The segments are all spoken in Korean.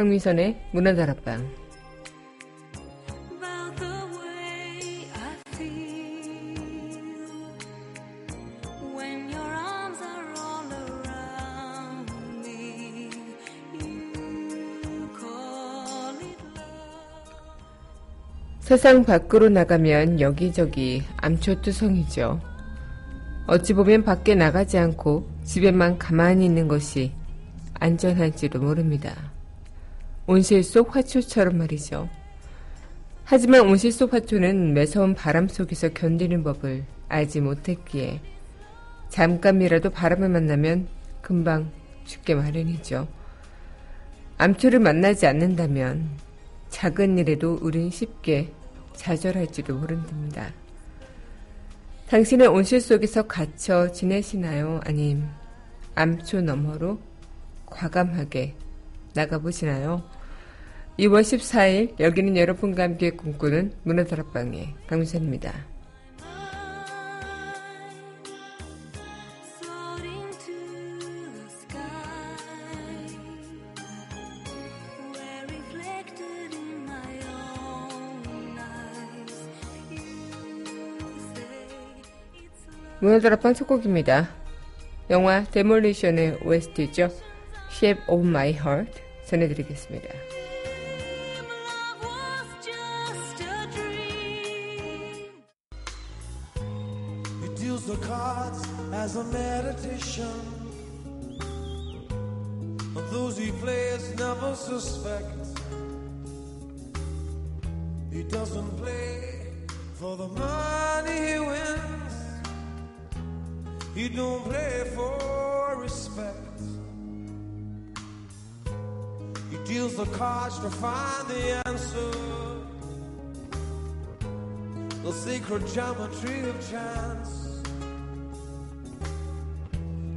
강민선의 문화다락방. 세상 밖으로 나가면 여기저기 암초투성이죠. 어찌 보면 밖에 나가지 않고 집에만 가만히 있는 것이 안전할지도 모릅니다. 온실 속 화초처럼 말이죠. 하지만 온실 속 화초는 매서운 바람 속에서 견디는 법을 알지 못했기에 잠깐이라도 바람을 만나면 금방 죽게 마련이죠. 암초를 만나지 않는다면 작은 일에도 우린 쉽게 좌절할지도 모른답니다. 당신은 온실 속에서 갇혀 지내시나요? 아님 암초 너머로 과감하게 나가보시나요? 2월 14일 여기는 여러분과 함께 꿈꾸는 문화다락방의 강민선입니다. 문화다락방 첫 곡입니다. 영화 데몰리션의 OST죠. Shape of My Heart 전해드리겠습니다. The cards as a meditation. Those he plays never suspect. He doesn't play for the money he wins. He don't play for respect. He deals the cards to find the answer. The sacred geometry of chance.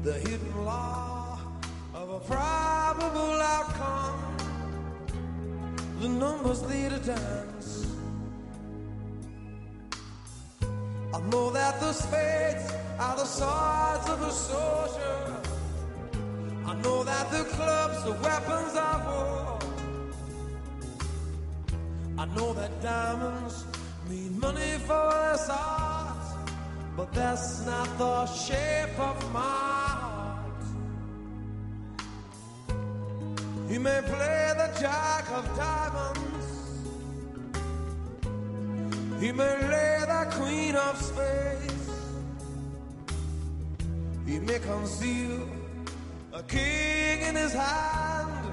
The hidden law of a probable outcome. The numbers lead a dance. I know that the spades are the swords of a soldier. I know that the clubs are weapons of war. I know that diamonds mean money for this art, but that's not the shape of my He may play the jack of diamonds, he may lay the queen of spades, he may conceal a king in his hand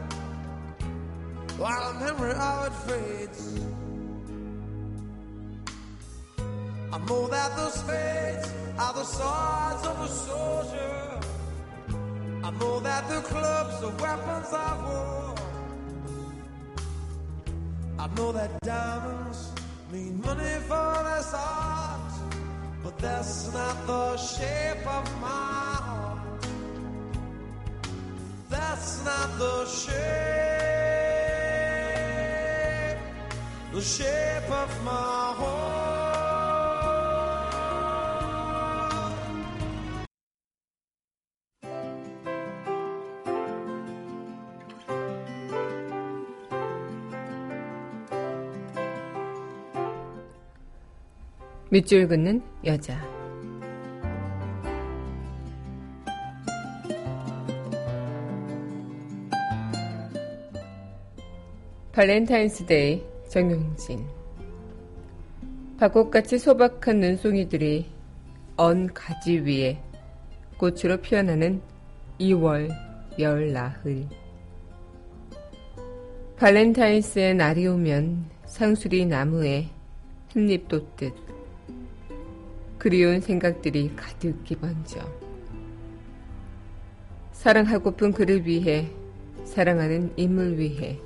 while memory of it fades. I know that the spades are the swords of a soldier. Know that the clubs are weapons of war. I know that diamonds mean money for this art, but that's not the shape of my heart. That's not the shape, the shape of my 밑줄 긋는 여자. 발렌타인스데이 정용진. 벚꽃같이 소박한 눈송이들이 언 가지 위에 꽃으로 피어나는 2월 열 나흘. 발렌타인스의 날이 오면 상수리 나무에 흰잎 돋듯 그리운 생각들이 가득히 번져. 사랑하고픈 그를 위해, 사랑하는 인물 위해,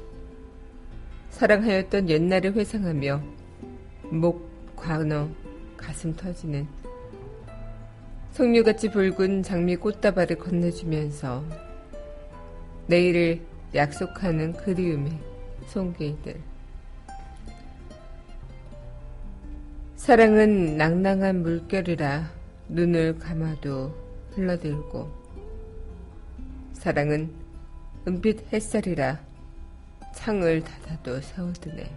사랑하였던 옛날을 회상하며 목 관어 가슴 터지는 석류같이 붉은 장미 꽃다발을 건네주면서 내일을 약속하는 그리움의 손길들. 사랑은 낭낭한 물결이라 눈을 감아도 흘러들고 사랑은 은빛 햇살이라 창을 닫아도 세워두네.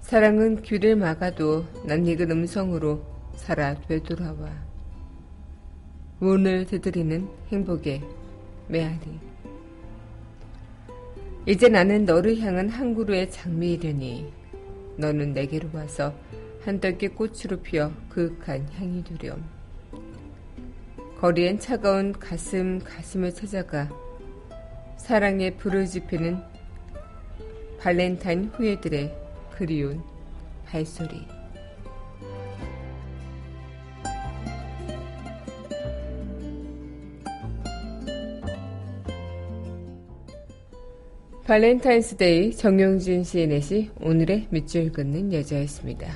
사랑은 귀를 막아도 낯익은 음성으로 살아 되돌아와. 문을 두드리는 행복의 메아리. 이제 나는 너를 향한 한 그루의 장미이려니 너는 내게로 와서 한떨기 꽃으로 피어 그윽한 향이 되렴. 거리엔 차가운 가슴 가슴을 찾아가 사랑에 불을 지피는 발렌타인 후예들의 그리운 발소리. 발렌타인스데이 정용진 시인의 시 오늘의 밑줄 긋는 여자였습니다.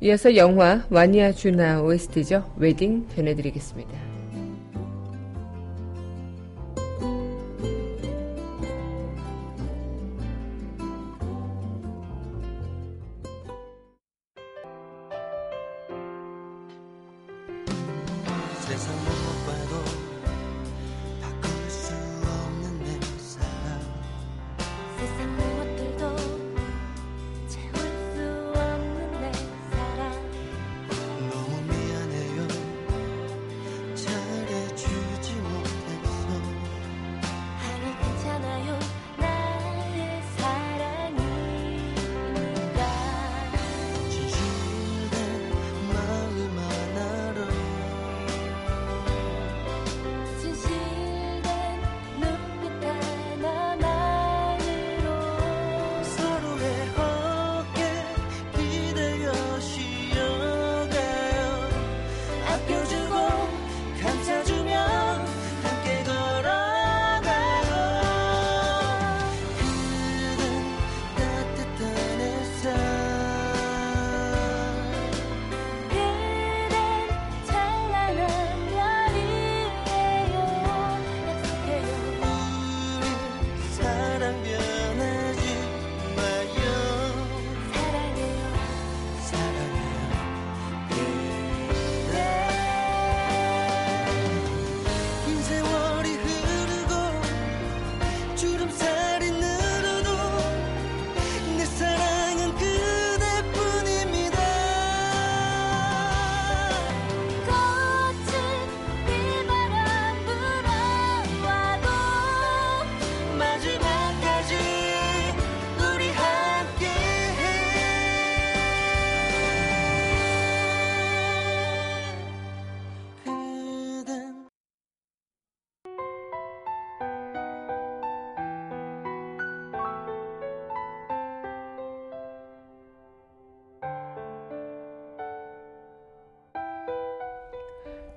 이어서 영화 와니와 준하 OST죠. 웨딩 전해드리겠습니다.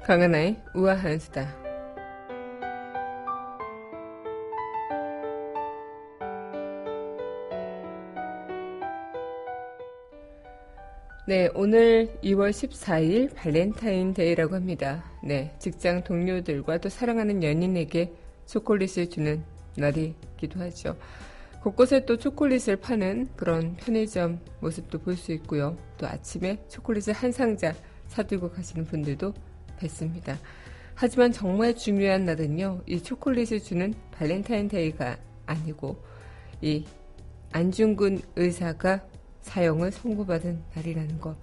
강하나의 우아한 수다. 네, 오늘 2월 14일 발렌타인 데이라고 합니다. 네, 직장 동료들과 또 사랑하는 연인에게 초콜릿을 주는 날이기도 하죠. 곳곳에 또 초콜릿을 파는 그런 편의점 모습도 볼 수 있고요. 또 아침에 초콜릿을 한 상자 사들고 가시는 분들도 뵀습니다. 하지만 정말 중요한 날은요, 이 초콜릿을 주는 발렌타인데이가 아니고, 이 안중근 의사가 사형을 선고받은 날이라는 거.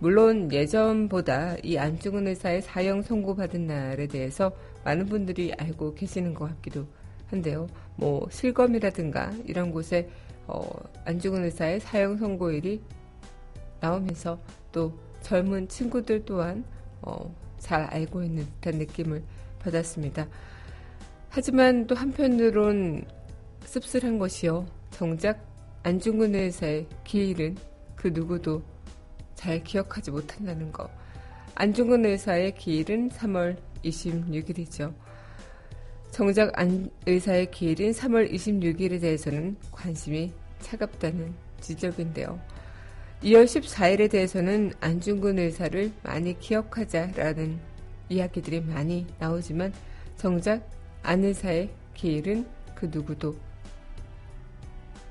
물론 예전보다 이 안중근 의사의 사형 선고받은 날에 대해서 많은 분들이 알고 계시는 것 같기도 한데요. 뭐 실검이라든가 이런 곳에 어, 안중근 의사의 사형 선고일이 나오면서 또 젊은 친구들 또한 어, 잘 알고 있는 듯한 느낌을 받았습니다. 하지만 또 한편으론 씁쓸한 것이요. 정작 안중근 의사의 기일은 그 누구도 잘 기억하지 못한다는 거. 안중근 의사의 기일은 3월 26일이죠. 정작 안 의사의 기일인 3월 26일에 대해서는 관심이 차갑다는 지적인데요. 2월 14일에 대해서는 안중근 의사를 많이 기억하자라는 이야기들이 많이 나오지만 정작 안 의사의 기일은 그 누구도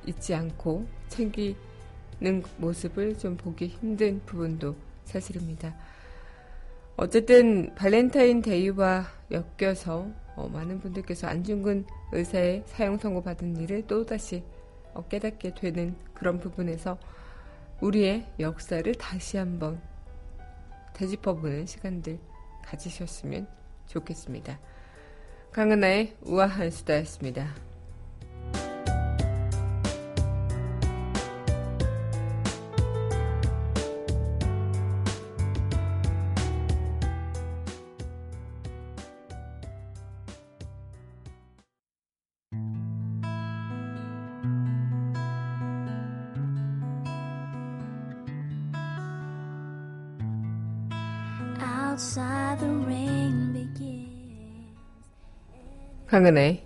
잊지 않고 챙기는 모습을 좀 보기 힘든 부분도 사실입니다. 어쨌든 발렌타인 데이와 엮여서 어, 많은 분들께서 안중근 의사의 사형 선고 받은 일을 또다시 어, 깨닫게 되는 그런 부분에서 우리의 역사를 다시 한번 되짚어보는 시간들 가지셨으면 좋겠습니다. 강은하의 우아한 수다였습니다.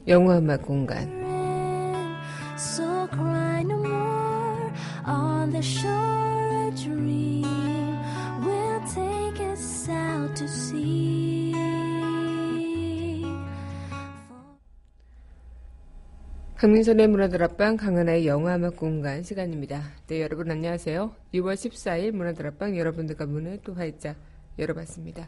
영화 음악 공간 us out to sea. 강민선의 문화들 앞방 강은하의 영화음악 공간 시간입니다. 네 여러분 안녕하세요. 6월 14일 문화들 앞방 여러분들과 문을 또 활짝 열어봤습니다.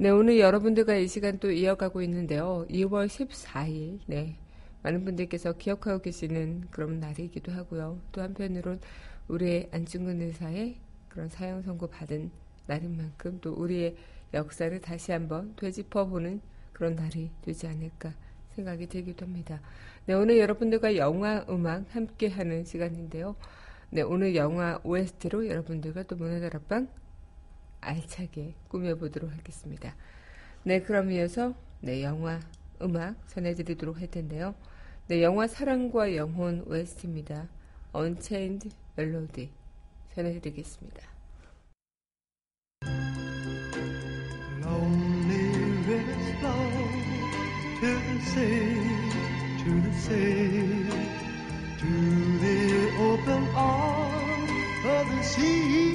네 오늘 여러분들과 이 시간 또 이어가고 있는데요. 2월 14일 네 많은 분들께서 기억하고 계시는 그런 날이기도 하고요. 또 한편으론 우리의 안중근 의사의 그런 사형 선고 받은 날인 만큼 또 우리의 역사를 다시 한번 되짚어보는 그런 날이 되지 않을까 생각이 들기도 합니다. 네, 오늘 여러분들과 영화 음악 함께 하는 시간인데요. 네, 오늘 영화 OST로 여러분들과 또 문화들 앞방 알차게 꾸며보도록 하겠습니다. 네, 그럼 이어서 네, 영화 음악 전해드리도록 할 텐데요. 네, 영화 사랑과 영혼 OST입니다. Unchained Melody 전해드리겠습니다. To the open arms of the sea.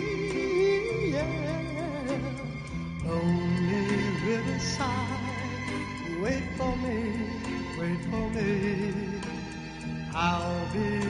Riverside, wait for me, wait for me. I'll be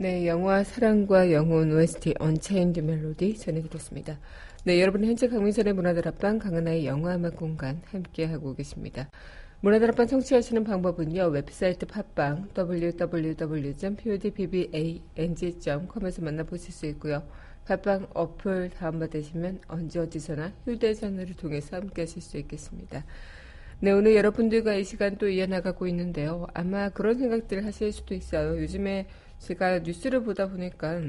네, 영화 사랑과 영혼 OST Unchained Melody 전해드렸습니다. 네, 여러분 현재 강민선의 문화들 앞방 강은하의 영화 음악 공간 함께하고 계십니다. 문화들 앞방 청취하시는 방법은요. 웹사이트 팟빵 www.podbbang.com에서 만나보실 수 있고요. 팟빵 어플 다운받으시면 언제 어디서나 휴대전화를 통해서 함께하실 수 있겠습니다. 네, 오늘 여러분들과 이 시간 또 이어나가고 있는데요. 아마 그런 생각들 하실 수도 있어요. 요즘에 제가 뉴스를 보다 보니까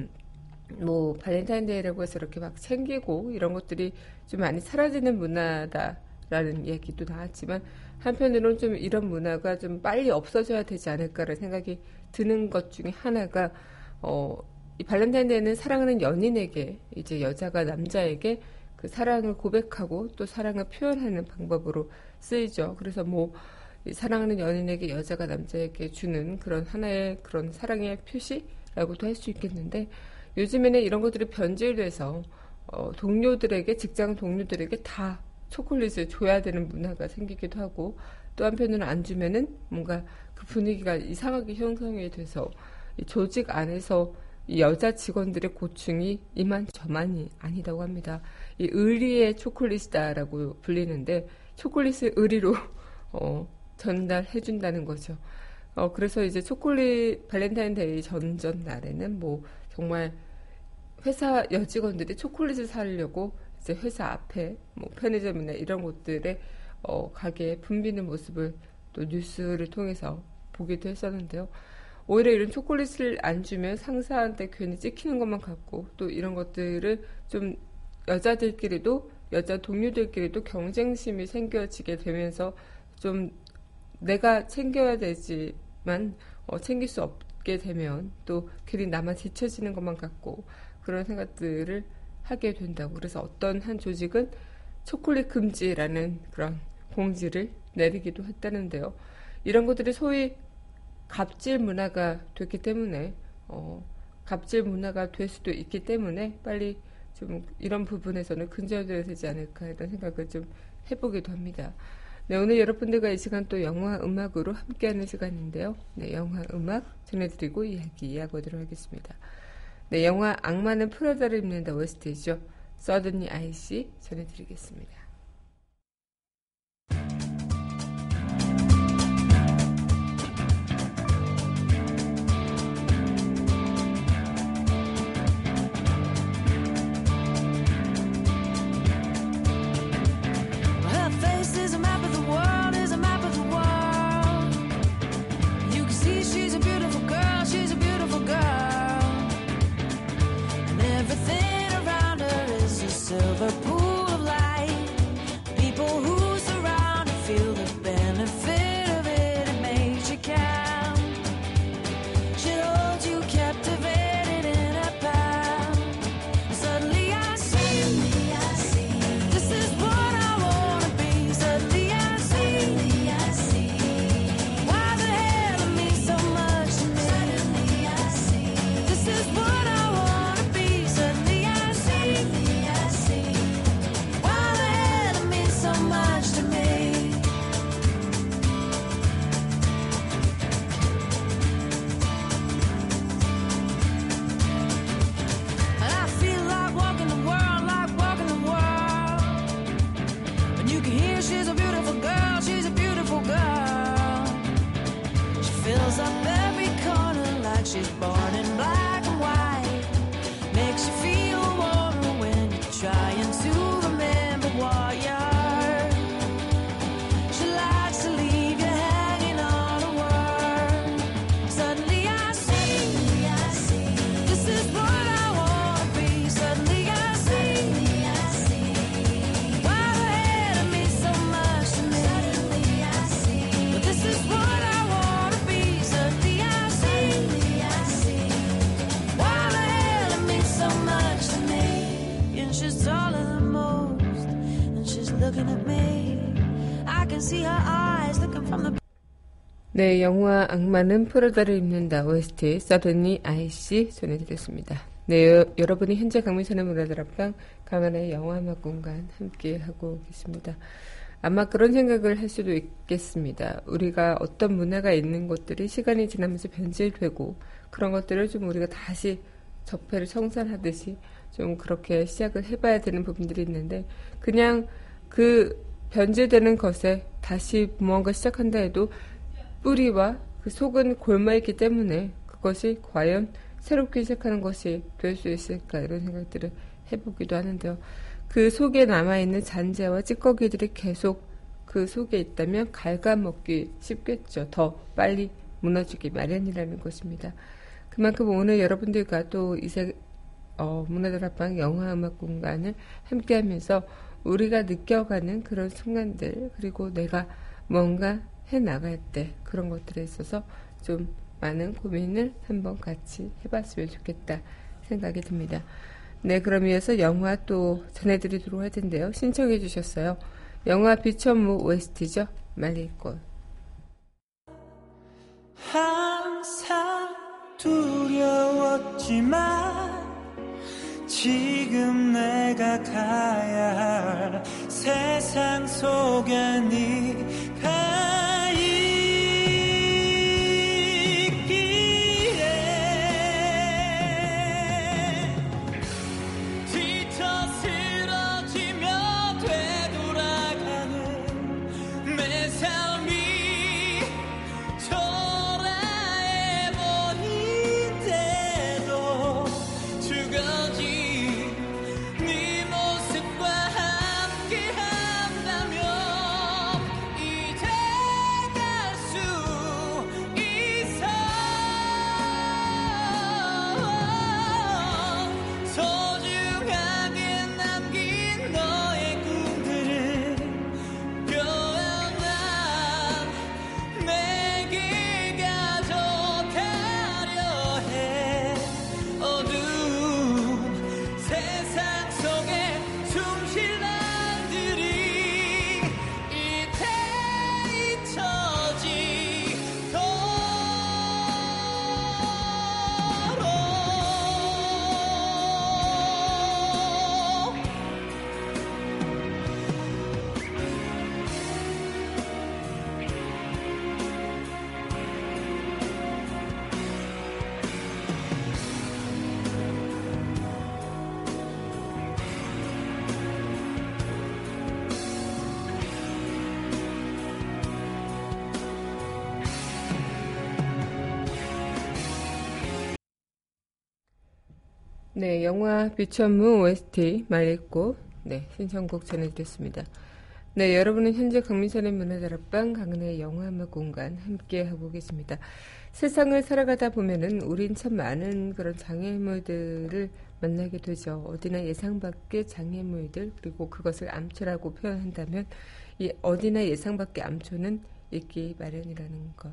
뭐 발렌타인데이라고 해서 이렇게 막 챙기고 이런 것들이 좀 많이 사라지는 문화다라는 얘기도 나왔지만 한편으로는 좀 이런 문화가 좀 빨리 없어져야 되지 않을까라는 생각이 드는 것 중에 하나가 어, 이 발렌타인데이는 사랑하는 연인에게 이제 여자가 남자에게 그 사랑을 고백하고 또 사랑을 표현하는 방법으로 쓰이죠. 그래서 뭐이 사랑하는 연인에게 여자가 남자에게 주는 그런 하나의 그런 사랑의 표시라고도 할 수 있겠는데 요즘에는 이런 것들이 변질돼서 어, 동료들에게 직장 동료들에게 다 초콜릿을 줘야 되는 문화가 생기기도 하고 또 한편으로는 안 주면은 뭔가 그 분위기가 이상하게 형성이 돼서 이 조직 안에서 이 여자 직원들의 고충이 이만 저만이 아니다고 합니다. 이 의리의 초콜릿이다라고 불리는데 초콜릿을 의리로 어, 전달해 준다는 거죠. 어, 그래서 이제 초콜릿 발렌타인데이 전전 날에는 뭐 정말 회사 여직원들이 초콜릿을 사려고 이제 회사 앞에 뭐 편의점이나 이런 곳들에 어, 가게에 붐비는 모습을 또 뉴스를 통해서 보기도 했었는데요. 오히려 이런 초콜릿을 안 주면 상사한테 괜히 찍히는 것만 같고 또 이런 것들을 좀 여자들끼리도 여자 동료들끼리도 경쟁심이 생겨지게 되면서 좀 내가 챙겨야 되지만 어, 챙길 수 없게 되면 또 괜히 나만 지쳐지는 것만 같고 그런 생각들을 하게 된다고 그래서 어떤 한 조직은 초콜릿 금지라는 그런 공지를 내리기도 했다는데요. 이런 것들이 소위 갑질 문화가 됐기 때문에 어, 갑질 문화가 될 수도 있기 때문에 빨리 좀 이런 부분에서는 근절되어야 되지 않을까 이런 생각을 좀 해보기도 합니다. 네, 오늘 여러분들과 이 시간 또 영화 음악으로 함께하는 시간인데요. 네, 영화 음악 전해드리고 이야기 이어가도록 하겠습니다. 네, 영화 악마는 프라다를 입는다 OST죠. 서든니 아이씨 전해드리겠습니다. 네, 영화 악마는 프라다를 입는다 OST 서든니 아이씨 전해드렸습니다. 네, 여, 여러분이 현재 강민선의 문화들 앞방 강한의 영화 음악 공간 함께 하고 계십니다. 아마 그런 생각을 할 수도 있겠습니다. 우리가 어떤 문화가 있는 것들이 시간이 지나면서 변질되고 그런 것들을 좀 우리가 다시 적폐를 청산하듯이 좀 그렇게 시작을 해봐야 되는 부분들이 있는데 그냥 그 변질되는 것에 다시 무언가 시작한다 해도 뿌리와 그 속은 골마있기 때문에 그것이 과연 새롭게 시작하는 것이 될 수 있을까 이런 생각들을 해보기도 하는데요. 그 속에 남아있는 잔재와 찌꺼기들이 계속 그 속에 있다면 갉아먹기 쉽겠죠. 더 빨리 무너지기 마련이라는 것입니다. 그만큼 오늘 여러분들과 또 이세 어, 문화들 앞방 영화 음악 공간을 함께 하면서 우리가 느껴가는 그런 순간들 그리고 내가 뭔가 해 나갈 때 그런 것들에 있어서 좀 많은 고민을 한번 같이 해봤으면 좋겠다 생각이 듭니다. 네, 그럼 이어서 영화 또 전해드리도록 할 텐데요. 신청해 주셨어요. 영화 비천무 OST죠. 말리꽃. 항상 두려웠지만 지금 내가 가야 할 세상 속에 네 네, 영화 비천무 OST 말리꽃. 네, 신청곡 전해드렸습니다. 네, 여러분은 현재 강민선의 문화다락방 강은의 영화음악 공간 함께하고 계십니다. 세상을 살아가다 보면은 우린 참 많은 그런 장애물들을 만나게 되죠. 어디나 예상 밖의 장애물들 그리고 그것을 암초라고 표현한다면 이 어디나 예상 밖의 암초는 있기 마련이라는 것.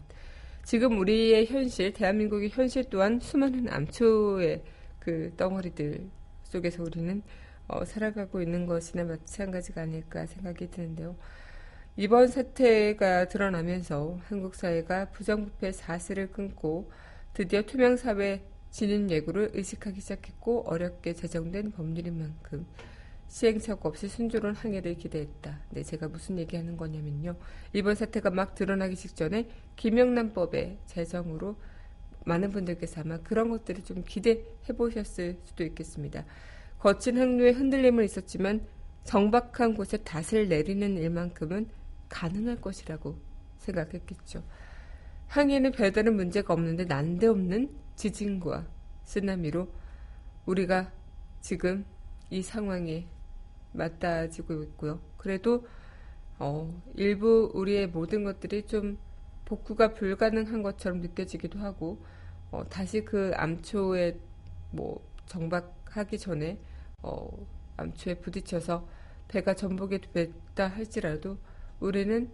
지금 우리의 현실, 대한민국의 현실 또한 수많은 암초의 그 덩어리들 속에서 우리는 어, 살아가고 있는 것이나 마찬가지가 아닐까 생각이 드는데요. 이번 사태가 드러나면서 한국 사회가 부정부패 사슬을 끊고 드디어 투명사회 진입 예고를 의식하기 시작했고 어렵게 제정된 법률인 만큼 시행착오 없이 순조로운 항해를 기대했다. 네, 제가 무슨 얘기하는 거냐면요. 이번 사태가 막 드러나기 직전에 김영란법의 제정으로 많은 분들께서 아마 그런 것들을 좀 기대해 보셨을 수도 있겠습니다. 거친 항로에 흔들림은 있었지만 정박한 곳에 닷을 내리는 일만큼은 가능할 것이라고 생각했겠죠. 항해는 별다른 문제가 없는데 난데없는 지진과 쓰나미로 우리가 지금 이 상황에 맞닿아지고 있고요. 그래도 어, 일부 우리의 모든 것들이 좀 복구가 불가능한 것처럼 느껴지기도 하고 어, 다시 그 암초에 뭐 정박하기 전에 어, 암초에 부딪혀서 배가 전복이 됐다 할지라도 우리는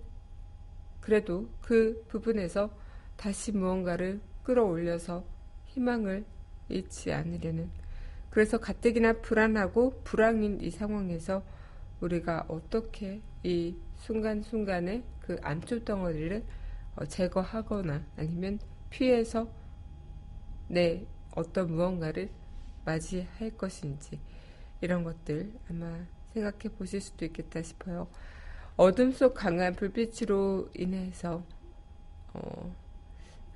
그래도 그 부분에서 다시 무언가를 끌어올려서 희망을 잃지 않으려는. 그래서 가뜩이나 불안하고 불황인 이 상황에서 우리가 어떻게 이 순간순간의 그 암초 덩어리를 어, 제거하거나 아니면 피해서 내 어떤 무언가를 맞이할 것인지 이런 것들 아마 생각해 보실 수도 있겠다 싶어요. 어둠 속 강한 불빛으로 인해서 어,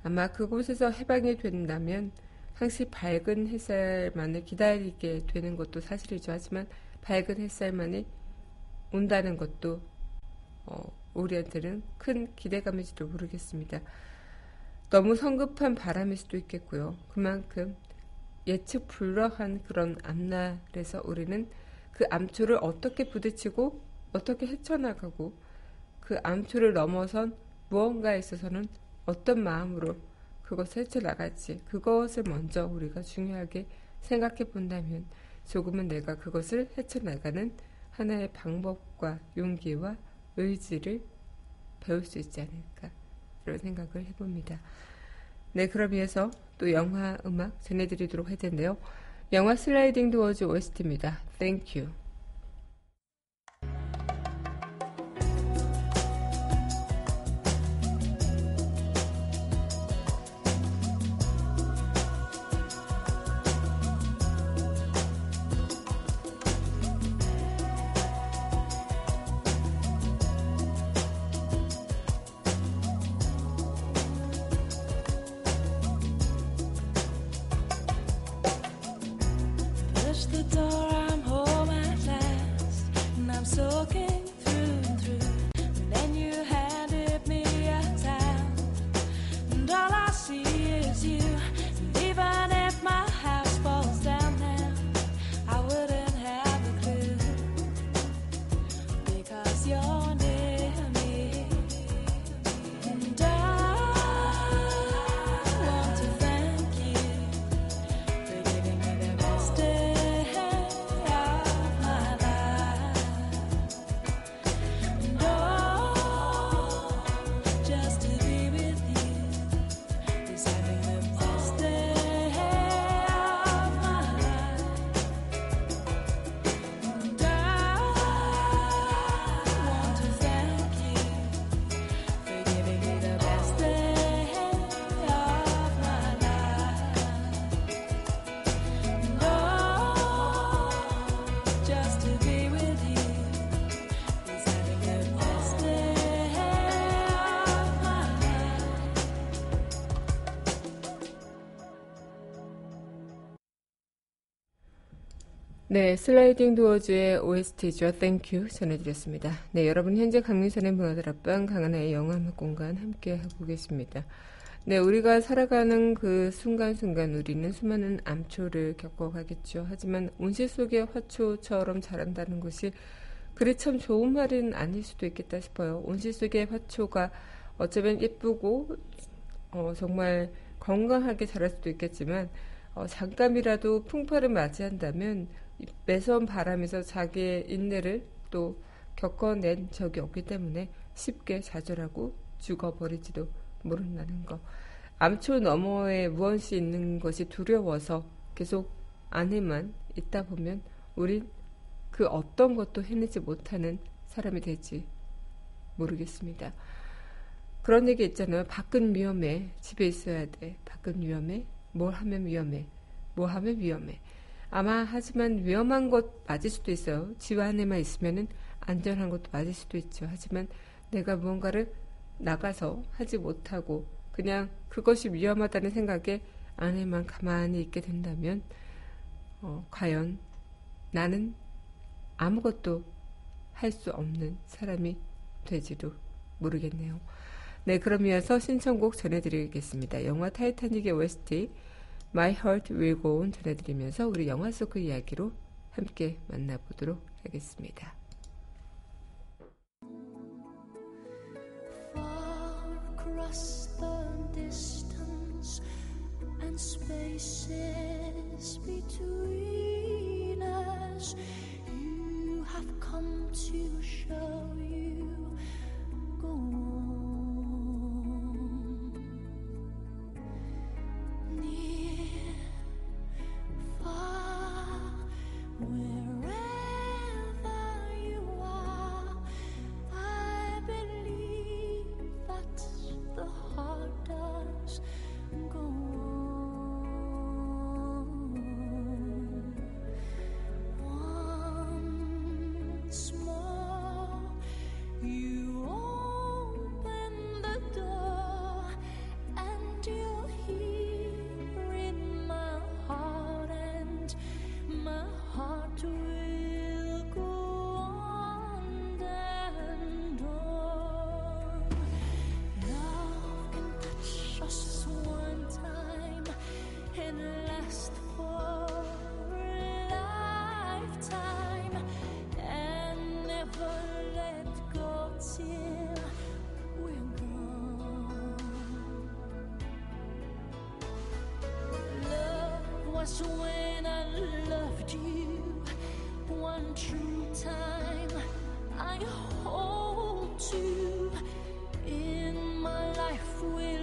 아마 그곳에서 해방이 된다면 항시 밝은 햇살만을 기다리게 되는 것도 사실이죠. 하지만 밝은 햇살만이 온다는 것도 어, 우리한테는 큰 기대감일지도 모르겠습니다. 너무 성급한 바람일 수도 있겠고요. 그만큼 예측 불허한 그런 앞날에서 우리는 그 암초를 어떻게 부딪히고 어떻게 헤쳐나가고 그 암초를 넘어선 무언가에 있어서는 어떤 마음으로 그것을 헤쳐나갈지 그것을 먼저 우리가 중요하게 생각해 본다면 조금은 내가 그것을 헤쳐나가는 하나의 방법과 용기와 의지를 배울 수 있지 않을까 그런 생각을 해봅니다. 네, 그럼 이어서 또 영화 음악 전해드리도록 할 텐데요. 영화 슬라이딩 도어즈 OST입니다. Thank you. 네, 슬라이딩 도어즈의 OST죠. You 전해드렸습니다. 네, 여러분 현재 강민선의 문화들 앞방 강하나의 영화음악 공간 함께 하고 계십니다. 네, 우리가 살아가는 그 순간순간 우리는 수많은 암초를 겪어가겠죠. 하지만 온실 속의 화초처럼 자란다는 것이 그리 참 좋은 말은 아닐 수도 있겠다 싶어요. 온실 속의 화초가 어쩌면 예쁘고 어, 정말 건강하게 자랄 수도 있겠지만 어, 잠깐이라도 풍파를 맞이한다면 이 매서운 바람에서 자기의 인내를 또 겪어낸 적이 없기 때문에 쉽게 좌절하고 죽어버릴지도 모른다는 거. 암초 너머에 무엇이 있는 것이 두려워서 계속 안에만 있다 보면 우린 그 어떤 것도 해내지 못하는 사람이 될지 모르겠습니다. 그런 얘기 있잖아요. 밖은 위험해. 집에 있어야 돼. 밖은 위험해. 뭘 하면 위험해. 뭐 하면 위험해. 아마 하지만 위험한 것 맞을 수도 있어요. 집 안에만 있으면은 안전한 것도 맞을 수도 있죠. 하지만 내가 무언가를 나가서 하지 못하고 그냥 그것이 위험하다는 생각에 안에만 가만히 있게 된다면 어, 과연 나는 아무것도 할 수 없는 사람이 되지도 모르겠네요. 네, 그럼 이어서 신청곡 전해드리겠습니다. 영화 타이타닉의 OST My Heart Will Go On 전해드리면서 우리 영화 속 그 이야기로 함께 만나보도록 하겠습니다. spaces between us. You have come to show was when I loved you one true time. I hold to in my life will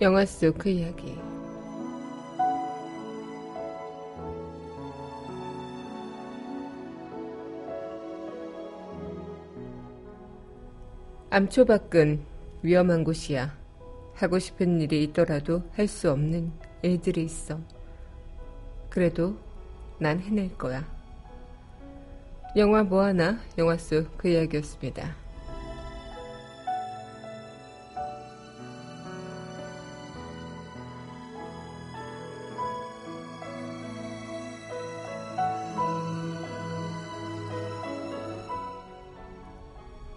영화 속 그 이야기. 암초밖은 위험한 곳이야. 하고 싶은 일이 있더라도 할 수 없는 일들이 있어. 그래도 난 해낼 거야. 영화 뭐하나 영화 속 그 이야기였습니다.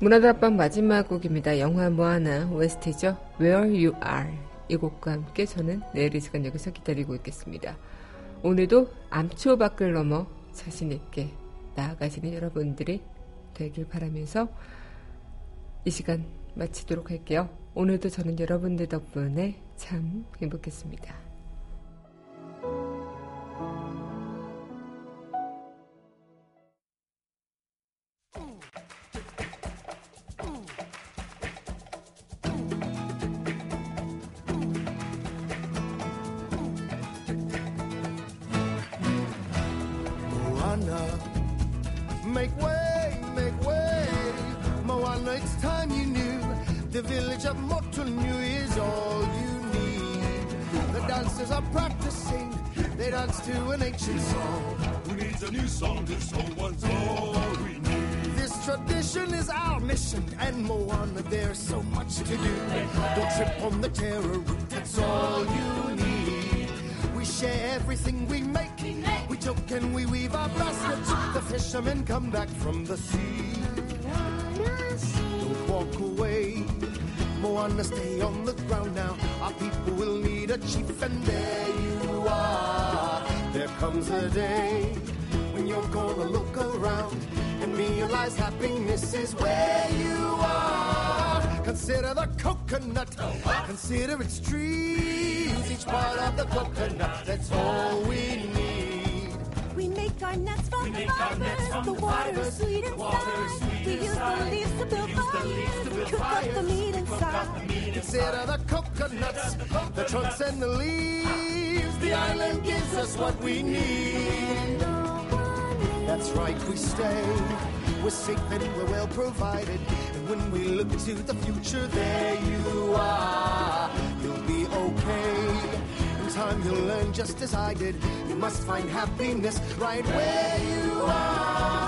문화다방 마지막 곡입니다. 영화 뭐하나 OST죠. Where You Are 이 곡과 함께 저는 내일 이 시간 여기서 기다리고 있겠습니다. 오늘도 암초 밖을 넘어 자신 있게 나아가시는 여러분들이 되길 바라면서 이 시간 마치도록 할게요. 오늘도 저는 여러분들 덕분에 참 행복했습니다. Much to do. Don't trip on the terror route, that's all you need. We share everything we make. We joke and we weave our baskets. The fishermen come back from the sea. Don't walk away. Moana, stay on the ground now. Our people will need a chief, and there you are. There comes a day when you're gonna look around and realize happiness is where you are. Consider the coconut, consider its trees, each part of the coconut. That's all we need. We make our nets from the fibers. The water is sweet inside. We use the leaves to build fires and cook up the meat inside. Consider the coconuts, the trunks and the leaves. The island gives us what we need. That's right, we stay. We're safe and we're well provided. When we look to the future, there you are. You'll be okay. In time, you'll learn just as I did. You must find happiness right where you are.